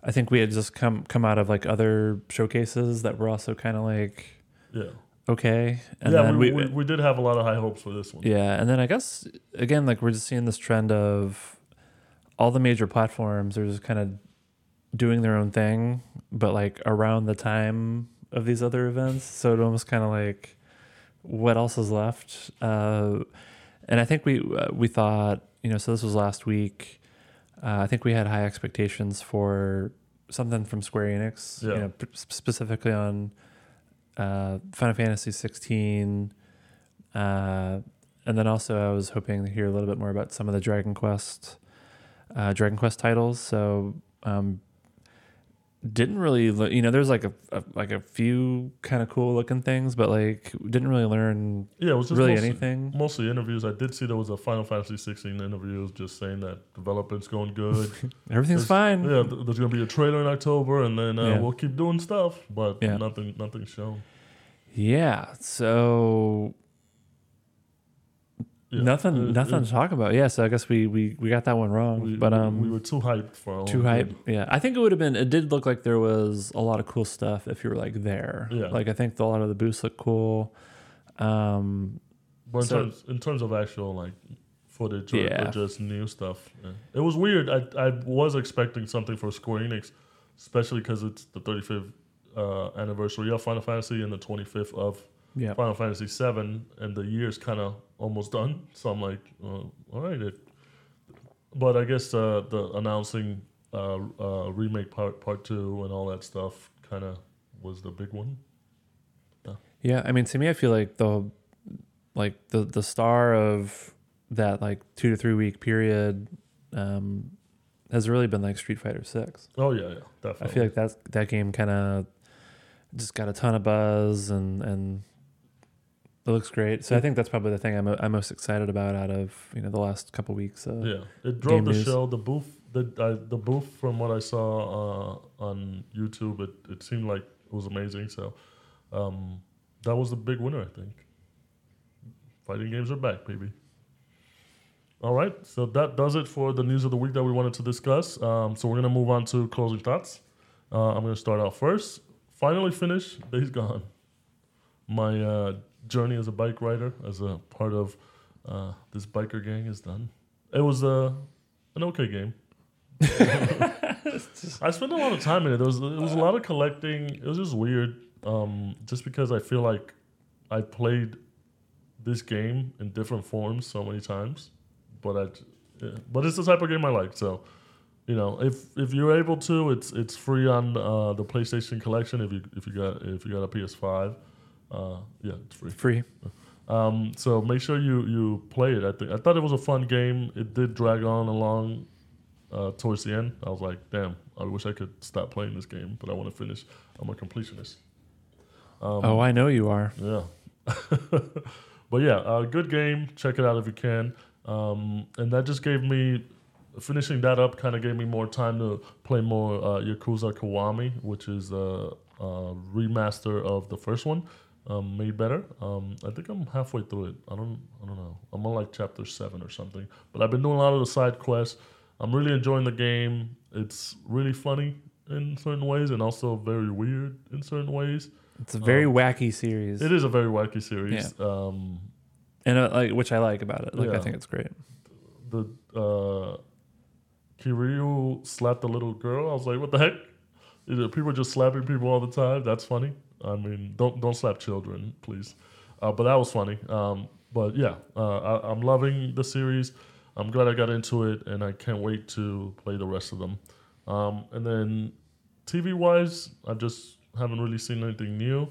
Speaker 2: I think we had just come come out of like other showcases that were also kind of like
Speaker 1: Yeah,
Speaker 2: okay, and
Speaker 1: yeah.
Speaker 2: then
Speaker 1: We,
Speaker 2: we,
Speaker 1: we, we did have a lot of high hopes for this one.
Speaker 2: yeah, and then I guess again like we're just seeing this trend of all the major platforms are just kind of doing their own thing, but like around the time of these other events, so it almost kind of like what else is left. Uh, and I think we uh, we thought you know so this was last week. Uh, I think we had high expectations for something from Square Enix,
Speaker 1: Yeah.
Speaker 2: you know, p- specifically on uh, Final Fantasy 16. Uh, and then also I was hoping to hear a little bit more about some of the Dragon Quest, uh, Dragon Quest titles. So um, didn't really, le- you know, there's like a, a like a few kind of cool looking things, but like didn't really learn
Speaker 1: Yeah, it was just
Speaker 2: really
Speaker 1: mostly,
Speaker 2: anything.
Speaker 1: mostly interviews. I did see there was a Final Fantasy 16 interview just saying that development's going good.
Speaker 2: Everything's
Speaker 1: There's-
Speaker 2: fine.
Speaker 1: Yeah, th- there's gonna be a trailer in October, and then uh,
Speaker 2: Yeah.
Speaker 1: we'll keep doing stuff, but
Speaker 2: Yeah.
Speaker 1: nothing, nothing shown.
Speaker 2: Yeah. So
Speaker 1: Yeah.
Speaker 2: nothing,
Speaker 1: It-
Speaker 2: nothing
Speaker 1: it-
Speaker 2: to talk about. Yeah. So I guess we we we got that one wrong.
Speaker 1: we,
Speaker 2: but um,
Speaker 1: we were too hyped for
Speaker 2: too
Speaker 1: own
Speaker 2: hype. Yeah. I think it would have been. It did look like there was a lot of cool stuff if you were like there.
Speaker 1: Yeah.
Speaker 2: Like I think a lot of the booths look cool. Um.
Speaker 1: But in
Speaker 2: So-
Speaker 1: terms, in terms of actual like footage or, or
Speaker 2: Yeah.
Speaker 1: just new stuff, yeah. it was weird. I I was expecting something for Square Enix, especially because it's the 35th uh, anniversary of Final Fantasy and the 25th of
Speaker 2: Yeah.
Speaker 1: Final Fantasy VII, and the year's kind of almost done. So I'm like, uh, all right. It, but I guess uh, the announcing uh, uh, remake part part two and all that stuff kind of was the big one.
Speaker 2: Yeah. yeah, I mean, to me, I feel like the like the the star of that like two to three week period um has really been like Street Fighter Six.
Speaker 1: Oh yeah, yeah, definitely.
Speaker 2: I feel like that that game kind of just got a ton of buzz and and it looks great. So I think that's probably the thing I'm I'm most excited about out of you know the last couple weeks. Uh,
Speaker 1: yeah, it drove the
Speaker 2: news.
Speaker 1: show. The booth, the uh, the booth from what I saw uh, on YouTube, it, it seemed like it was amazing. So um, that was the big winner, I think. Fighting games are back, baby. All right, so that does it for the news of the week that we wanted to discuss. Um, so we're gonna move on to closing thoughts. Uh, I'm gonna start out first. Finally finished Days Gone. My uh, journey as a bike rider, as a part of uh, this biker gang, is done. It was uh, an okay game. I spent a lot of time in it. There was it was a lot of collecting. It was just weird, um, just because I feel like I played this game in different forms so many times, but I, yeah. but it's the type of game I like. So, you know, if if you're able to, it's it's free on uh, the PlayStation Collection. If you if you got if you got a PS5, uh, yeah, it's free.
Speaker 2: Free.
Speaker 1: Um, so make sure you you play it. I think I thought it was a fun game. It did drag on along uh, towards the end. I was like, damn, I wish I could stop playing this game, but I want to finish. I'm a completionist. Um,
Speaker 2: oh, I know you are.
Speaker 1: yeah. but yeah, uh, good game. Check it out if you can. Um, and that just gave me finishing that up. Kind of gave me more time to play more uh, Yakuza Kiwami, which is a, a remaster of the first one, um, made better. Um, I think I'm halfway through it. I don't. I don't know. I'm on like chapter seven or something. But I've been doing a lot of the side quests. I'm really enjoying the game. It's really funny in certain ways and also very weird in certain ways.
Speaker 2: It's a very wacky series.
Speaker 1: Um, It is a very wacky series. Um,
Speaker 2: and uh, like which I like about it. Like I think it's great.
Speaker 1: the uh, Kiryu slapped a little girl. I was like, what the heck? People are just slapping people all the time. That's funny. I mean, don't don't slap children, please. Uh, but that was funny. Um, but yeah, uh, I, I'm loving the series. I'm glad I got into it, and I can't wait to play the rest of them. Um, and then TV wise, I just haven't really seen anything new.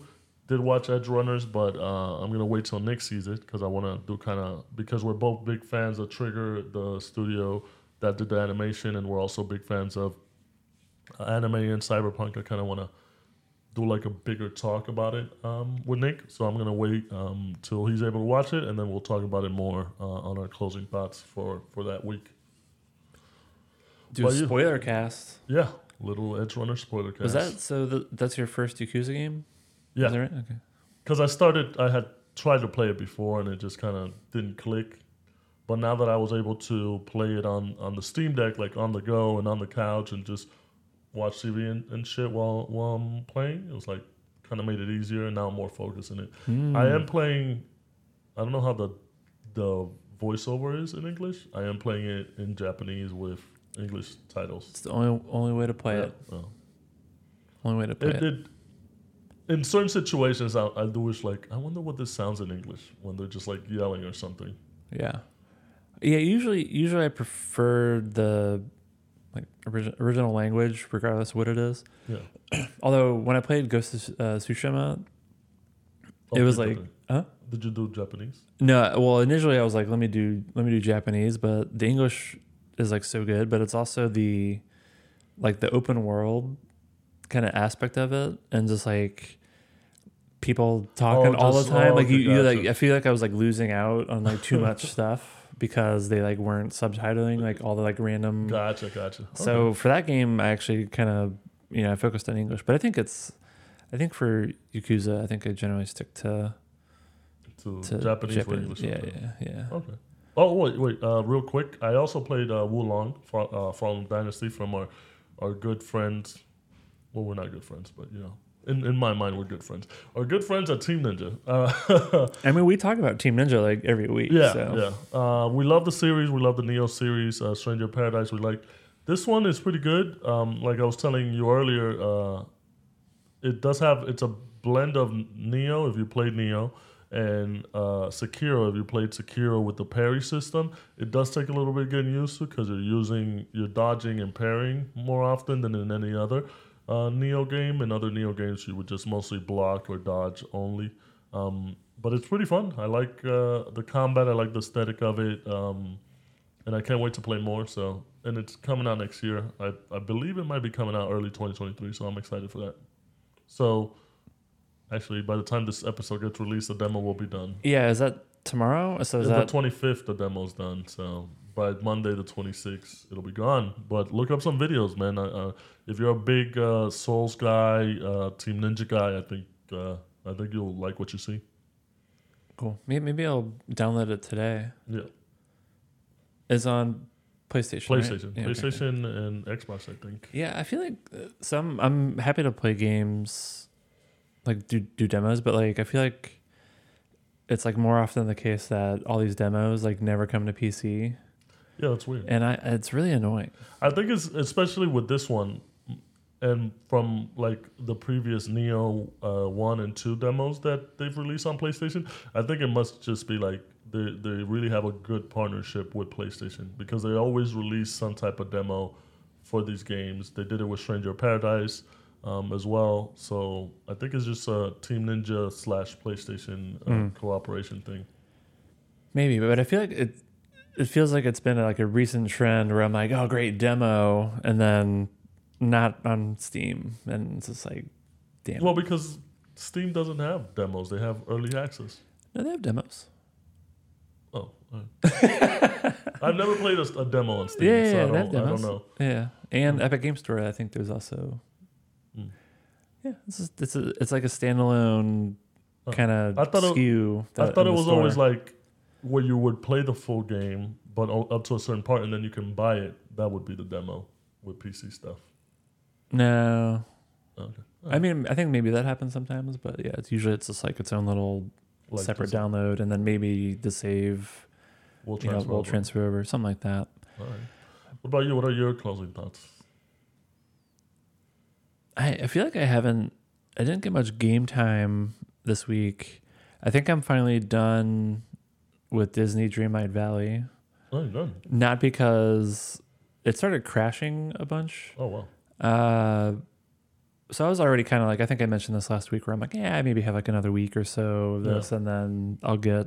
Speaker 1: Did watch Edgerunners, but uh, I'm gonna wait till Nick sees it because I want to do kind of because we're both big fans of Trigger, the studio that did the animation, and we're also big fans of uh, anime and cyberpunk. I kind of want to do like a bigger talk about it um, with Nick, so I'm gonna wait um, till he's able to watch it, and then we'll talk about it more uh, on our closing thoughts for for that week.
Speaker 2: Do a
Speaker 1: Well, you-
Speaker 2: spoiler cast.
Speaker 1: Yeah, little Edgerunner spoiler cast.
Speaker 2: Was that so? The, that's your first Yakuza game? Is
Speaker 1: Yeah.
Speaker 2: right? Okay.
Speaker 1: because I started, I had tried to play it before and it just kind of didn't click. But now that I was able to play it on on the Steam Deck, like on the go and on the couch, and just watch TV and, and shit while while I'm playing, it was like kind of made it easier. And now I'm more focused in it.
Speaker 2: Hmm.
Speaker 1: I am playing. I don't know how the the voiceover is in English. I am playing it in Japanese with English titles.
Speaker 2: It's the only only way to play
Speaker 1: Yeah,
Speaker 2: it.
Speaker 1: oh.
Speaker 2: Only way to play
Speaker 1: It,
Speaker 2: it.
Speaker 1: it, in certain situations, I, I do wish like I wonder what this sounds in English when they're just like yelling or something.
Speaker 2: Yeah. Yeah. Usually, usually I prefer the origi- original language, regardless of what it is.
Speaker 1: Yeah,
Speaker 2: Although when I played Ghost of uh, Tsushima,
Speaker 1: Oh,
Speaker 2: it was like,
Speaker 1: do-
Speaker 2: huh?
Speaker 1: did you do Japanese?
Speaker 2: No, well, initially I was like, let me do let me do Japanese, but the English is like so good, but it's also the like the open world kind of aspect of it, and just like people talking all
Speaker 1: just-
Speaker 2: the time.
Speaker 1: oh,
Speaker 2: like you, you like
Speaker 1: gotcha.
Speaker 2: I feel like I was like losing out on like too much stuff because they like weren't subtitling like all the like random.
Speaker 1: Gotcha, gotcha.
Speaker 2: So for that game, I actually kind of you know I focused on English, but I think it's I think for Yakuza, I think I generally stick to,
Speaker 1: to,
Speaker 2: to
Speaker 1: Japanese or
Speaker 2: Japan-
Speaker 1: English.
Speaker 2: Yeah, yeah, yeah.
Speaker 1: Okay. Oh wait, wait. Uh, real quick, I also played uh, Wo Long, Fa- uh, Fallen Dynasty from our our good friends. Well, we're not good friends, but you know, in in my mind, we're good friends. Our good friends at Team Ninja. Uh,
Speaker 2: I mean, we talk about Team Ninja like every week.
Speaker 1: Yeah,
Speaker 2: so.
Speaker 1: yeah. Uh, we love the series. We love the Nioh series, uh, Stranger Paradise. We like this one is pretty good. Um, like I was telling you earlier, uh, it does have it's a blend of Nioh if you played Nioh and uh, Sekiro if you played Sekiro with the parry system. It does take a little bit of getting used to because you're using you're dodging and parrying more often than in any other uh, Nioh game. In other Nioh games, you would just mostly block or dodge only. Um, but it's pretty fun. I like uh, the combat. I like the aesthetic of it, um, and I can't wait to play more. So, and it's coming out next year. I, I believe it might be coming out early 2023. So I'm excited for that. So, actually, by the time this episode gets released, the demo will be done.
Speaker 2: Yeah, is that tomorrow? So is
Speaker 1: the
Speaker 2: that
Speaker 1: 25th, the demo's done. So by Monday, the 26th, it'll be gone. But look up some videos, man. Uh, uh, if you're a big uh, Souls guy, uh, Team Ninja guy, I think uh, I think you'll like what you see.
Speaker 2: cool? Maybe, I'll download it today.
Speaker 1: Yeah,
Speaker 2: It's on PlayStation. right?
Speaker 1: PlayStation,
Speaker 2: Yeah, okay, okay.
Speaker 1: PlayStation, and Xbox. I think.
Speaker 2: Yeah, I feel like uh, some. I'm happy to play games, like do do demos, but like I feel like it's like more often the case that all these demos like never come to PC,
Speaker 1: Yeah, that's weird.
Speaker 2: and I it's really annoying.
Speaker 1: I think it's especially with this one, and from like the previous Nioh uh, one and two demos that they've released on PlayStation. I think it must just be like they they really have a good partnership with PlayStation because they always release some type of demo for these games. They did it with Stranger Paradise um, as well. So I think it's just a Team Ninja slash PlayStation uh,
Speaker 2: Mm.
Speaker 1: cooperation thing.
Speaker 2: Maybe, but I feel like it. It feels like it's been like a recent trend where I'm like, oh, great demo, and then not on Steam, and it's just like, damn.
Speaker 1: Well, because Steam doesn't have demos; they have early access.
Speaker 2: no, they have demos.
Speaker 1: Oh, right. I've never played a, a demo on Steam,
Speaker 2: Yeah,
Speaker 1: so
Speaker 2: yeah,
Speaker 1: I,
Speaker 2: they have
Speaker 1: don't, I don't know.
Speaker 2: Yeah, and
Speaker 1: Hmm.
Speaker 2: Epic Game Store. I think there's also.
Speaker 1: Mm.
Speaker 2: Yeah, it's just, it's a, it's like a standalone kind of
Speaker 1: I thought it- I thought it was always like where you would play the full game, but up to a certain part, and then you can buy it. That would be the demo with PC stuff.
Speaker 2: no.
Speaker 1: Okay.
Speaker 2: I mean, I think maybe that happens sometimes, but yeah, it's usually it's just like its own little
Speaker 1: Like
Speaker 2: separate download, and then maybe the save, you know,
Speaker 1: transfer.
Speaker 2: will
Speaker 1: over.
Speaker 2: transfer over, something like that.
Speaker 1: All right. What about you? What are your closing thoughts?
Speaker 2: I, I feel like I haven't, I didn't get much game time this week. I think I'm finally done with Disney Dreamlight Valley.
Speaker 1: Oh, done.
Speaker 2: Not because it started crashing a bunch.
Speaker 1: Oh wow.
Speaker 2: Uh, so I was already kind of like I think I mentioned this last week where I'm like, yeah, I maybe have like another week or so of
Speaker 1: Yeah.
Speaker 2: this, and then I'll get,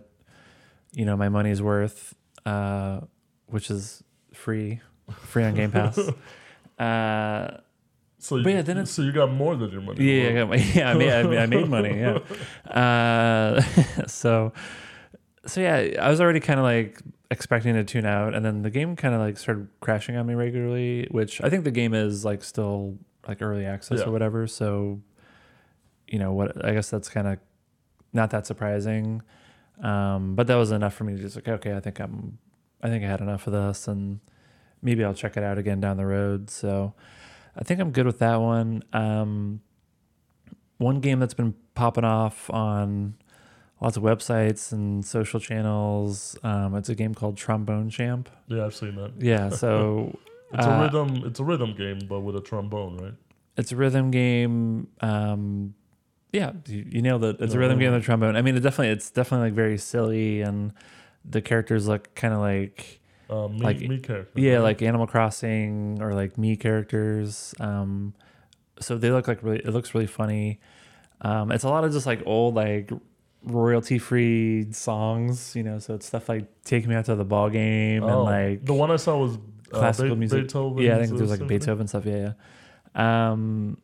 Speaker 2: you know, my money's worth, uh, which is free, free on Game Pass. uh,
Speaker 1: So you,
Speaker 2: But yeah, then it's-
Speaker 1: so you got more than your money.
Speaker 2: yeah, I got my, yeah, I made, I made, I made money. Yeah. Uh, so, so yeah, I was already kind of like expecting to tune out, and then the game kind of like started crashing on me regularly, which I think the game is like still like early access
Speaker 1: Yeah.
Speaker 2: or whatever. So, you know what? I guess that's kind of not that surprising. Um, but that was enough for me to just like, okay, I think I'm, I think I had enough of this, and maybe I'll check it out again down the road. So, I think I'm good with that one. Um, one game that's been popping off on lots of websites and social channels. Um, it's a game called Trombone Champ.
Speaker 1: Yeah, I've seen that.
Speaker 2: Yeah, so
Speaker 1: It's
Speaker 2: Uh,
Speaker 1: a rhythm. It's a rhythm game, but with a trombone, right?
Speaker 2: it's a rhythm game. Um, yeah, you, you nailed it. It's a rhythm
Speaker 1: no,
Speaker 2: game with a trombone. I mean, it definitely it's definitely like very silly, and the characters look kind of like
Speaker 1: Uh, me,
Speaker 2: Like-
Speaker 1: Mii character.
Speaker 2: yeah, like Animal Crossing or like Mii characters. Um, so they look like really. It looks really funny. Um, it's a lot of just like old like royalty free songs, you know. So it's stuff like "Take Me Out to the Ball Game" and
Speaker 1: Oh,
Speaker 2: like
Speaker 1: the one I saw was uh,
Speaker 2: classical
Speaker 1: Be-
Speaker 2: music.
Speaker 1: Beethoven.
Speaker 2: yeah, I think there's like Beethoven stuff. Yeah, yeah. Um,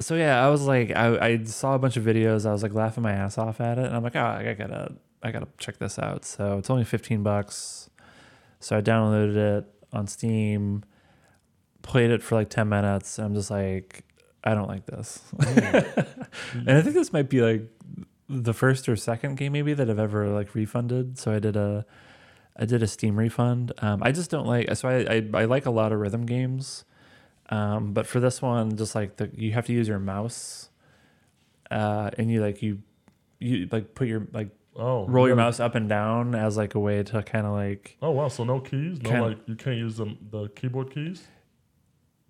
Speaker 2: so yeah, I was like, I, I saw a bunch of videos. I was like laughing my ass off at it, and I'm like, oh, I gotta, I gotta check this out. So it's only 15 bucks. So I downloaded it on Steam, played it for like 10 minutes, and I'm just like, I don't like this. and I think this might be like the first or second game maybe that I've ever like refunded. So I did a I did a Steam refund. Um, I just don't like so I, I I like a lot of rhythm games. Um, but for this one, just like the you have to use your mouse, uh, and you like you you like put your like
Speaker 1: Oh,
Speaker 2: roll your mouse up and down as like a way to kind of like
Speaker 1: Oh wow! So no keys, no
Speaker 2: Kinda-
Speaker 1: like you can't use the the keyboard keys.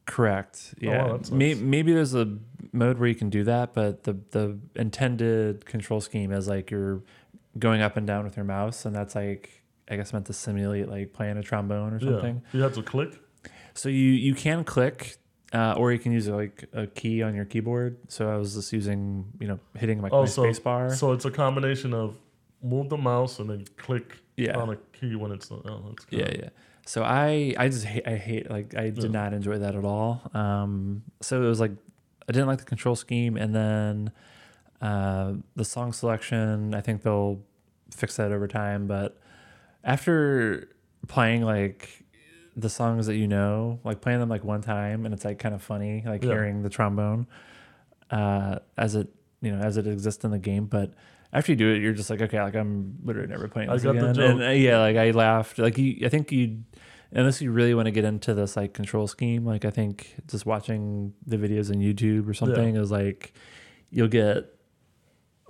Speaker 2: Correct.
Speaker 1: Oh, wow,
Speaker 2: Yeah.
Speaker 1: that
Speaker 2: maybe there's a mode where you can do that, but the the intended control scheme is like you're going up and down with your mouse, and that's like I guess meant to simulate like playing a trombone or something.
Speaker 1: Yeah, you have to click.
Speaker 2: So you you can click, uh, or you can use like a key on your keyboard. So I was just using you know hitting like
Speaker 1: Oh,
Speaker 2: my
Speaker 1: so-
Speaker 2: space bar.
Speaker 1: So it's a combination of move the mouse and then click
Speaker 2: yeah.
Speaker 1: on a key when it's. Oh, that's good.
Speaker 2: Yeah, yeah. So I I just hate I hate like I did
Speaker 1: Yeah.
Speaker 2: not enjoy that at all. Um, so it was like I didn't like the control scheme, and then uh, the song selection. I think they'll fix that over time, but after playing like the songs that you know, like playing them like one time, and it's like kind of funny, like
Speaker 1: Yeah.
Speaker 2: hearing the trombone uh, as it you know as it exists in the game, but after you do it, you're just like, okay, like I'm literally never playing
Speaker 1: I
Speaker 2: this
Speaker 1: got the
Speaker 2: again.
Speaker 1: joke.
Speaker 2: And uh, yeah, like I laughed. Like you, I think you, unless you really want to get into this like control scheme, like I think just watching the videos on YouTube or something is like you'll get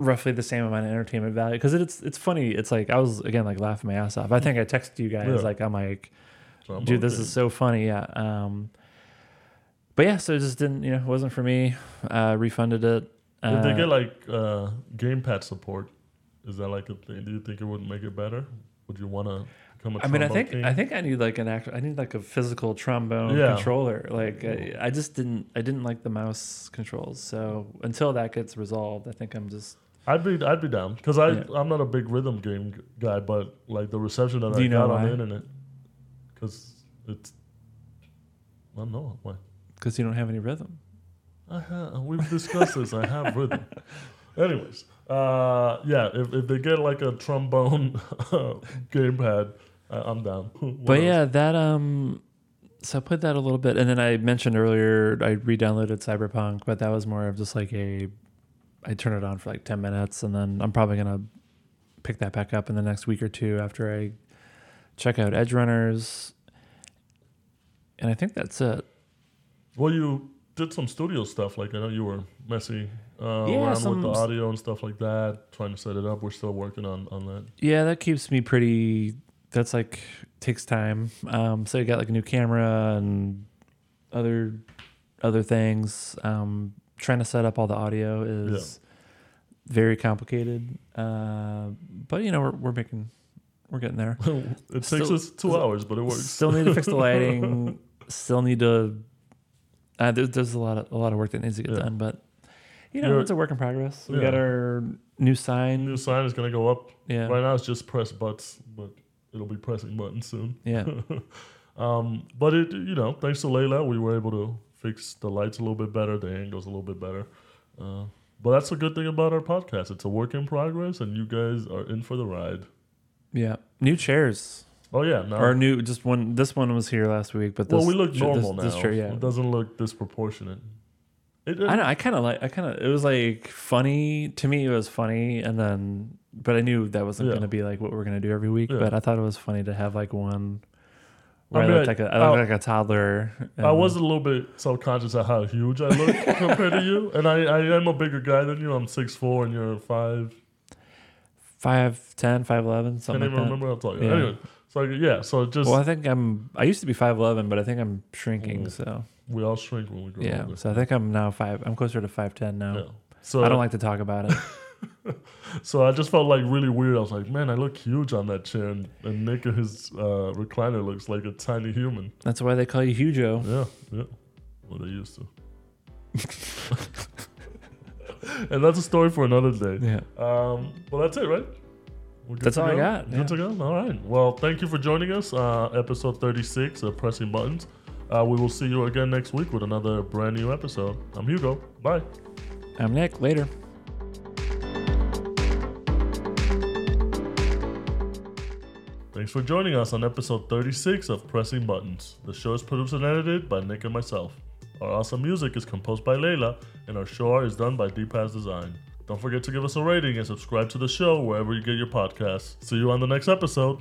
Speaker 2: roughly the same amount of entertainment value because it's it's funny. It's like I was again like laughing my ass off. I think I texted you guys
Speaker 1: Yeah.
Speaker 2: like I'm like,
Speaker 1: Trombone
Speaker 2: dude, this
Speaker 1: thing.
Speaker 2: is so funny. Yeah. Um, but yeah, so it just didn't, you know, it wasn't for me. Uh, refunded it.
Speaker 1: If they
Speaker 2: Uh,
Speaker 1: get like uh, gamepad support, is that like a thing? Do you think it would make it better? Would you want to? become a
Speaker 2: I mean, I think
Speaker 1: king.
Speaker 2: I think I need like an actual. I need like a physical trombone
Speaker 1: Yeah.
Speaker 2: controller. Like I, I just didn't. I didn't like the mouse controls. So until that gets resolved, I think I'm just.
Speaker 1: I'd be I'd be down because I
Speaker 2: Yeah.
Speaker 1: I'm not a big rhythm game guy, but like the reception that
Speaker 2: Do
Speaker 1: I got on the internet, because it's I don't know why.
Speaker 2: Because you don't have any rhythm.
Speaker 1: I have we've discussed this. I have rhythm. Anyways, uh, yeah, if, if they get like a trombone gamepad, I, I'm down.
Speaker 2: But
Speaker 1: else?
Speaker 2: yeah, that um. So I put that a little bit, and then I mentioned earlier I re-downloaded Cyberpunk, but that was more of just like a. I turn it on for like ten minutes, and then I'm probably gonna pick that back up in the next week or two after I check out Edgerunners. And I think that's it.
Speaker 1: Well, you did some studio stuff. Like I know you were messy uh,
Speaker 2: Yeah,
Speaker 1: around
Speaker 2: some-
Speaker 1: with the audio and stuff like that, trying to set it up. We're still working on on that.
Speaker 2: Yeah, that keeps me pretty. That's like takes time. Um, so you got like a new camera and other other things. Um, trying to set up all the audio is very complicated. Uh, but you know we're we're making we're getting there.
Speaker 1: it takes us two hours, but it works.
Speaker 2: Still need to fix the lighting. Still need to. Uh, there's there's a lot of a lot of work that needs to get
Speaker 1: Yeah.
Speaker 2: done, but you know
Speaker 1: You're-
Speaker 2: it's a work in progress. We
Speaker 1: Yeah.
Speaker 2: got our new sign.
Speaker 1: New sign is gonna go up.
Speaker 2: yeah,
Speaker 1: Right now it's just press butts, but it'll be pressing buttons soon.
Speaker 2: yeah.
Speaker 1: Um, but it, you know, thanks to Layla, we were able to fix the lights a little bit better, the angles a little bit better. Uh, but that's a good thing about our podcast. It's a work in progress, and you guys are in for the ride.
Speaker 2: Yeah, new chairs
Speaker 1: Oh yeah, now
Speaker 2: or new. Just one. This one was here last week, but this,
Speaker 1: well, we look normal
Speaker 2: this,
Speaker 1: now.
Speaker 2: chair, yeah.
Speaker 1: It doesn't look disproportionate. It,
Speaker 2: I know. I kind of like. I kind of. It was like funny to me. It was funny, and then, but I knew that wasn't
Speaker 1: Yeah.
Speaker 2: going to be like what we're going to do every week.
Speaker 1: Yeah.
Speaker 2: But I thought it was funny to have like one where
Speaker 1: I
Speaker 2: I, looked like a, I looked
Speaker 1: I-
Speaker 2: like a toddler.
Speaker 1: I was a little bit self conscious of how huge I look compared to you, and I, I am a bigger guy than you. I'm six four, and you're five.
Speaker 2: five ten, five eleven, something.
Speaker 1: Can't even
Speaker 2: like that.
Speaker 1: remember tall. you are.
Speaker 2: Yeah.
Speaker 1: Anyway, so yeah, so just
Speaker 2: Well, I think I'm. I used to be five eleven, but I think I'm shrinking.
Speaker 1: Mm.
Speaker 2: So
Speaker 1: we all shrink when we grow
Speaker 2: yeah.
Speaker 1: older.
Speaker 2: So I think I'm now five. I'm closer to five ten now.
Speaker 1: Yeah. So
Speaker 2: I don't like to talk about it.
Speaker 1: So I just felt like really weird. I was like, man, I look huge on that chair, and, and Nick in his uh, recliner looks like a tiny human.
Speaker 2: That's why they call you Hugo.
Speaker 1: Yeah, yeah. Well, they used to. and that's a story for another day.
Speaker 2: Yeah.
Speaker 1: Um, well, that's it, right?
Speaker 2: That's all I got,
Speaker 1: Good to go. All right. Well, thank you for joining us. Uh, episode thirty-six of Pressing Buttons. Uh, we will see you again next week with another brand new episode. I'm Hugo. Bye.
Speaker 2: I'm Nick. Later.
Speaker 1: Thanks for joining us on episode 36 of Pressing Buttons. The show is produced and edited by Nick and myself. Our awesome music is composed by Layla, and our show art is done by DPaz Design. Don't forget to give us a rating and subscribe to the show wherever you get your podcasts. See you on the next episode.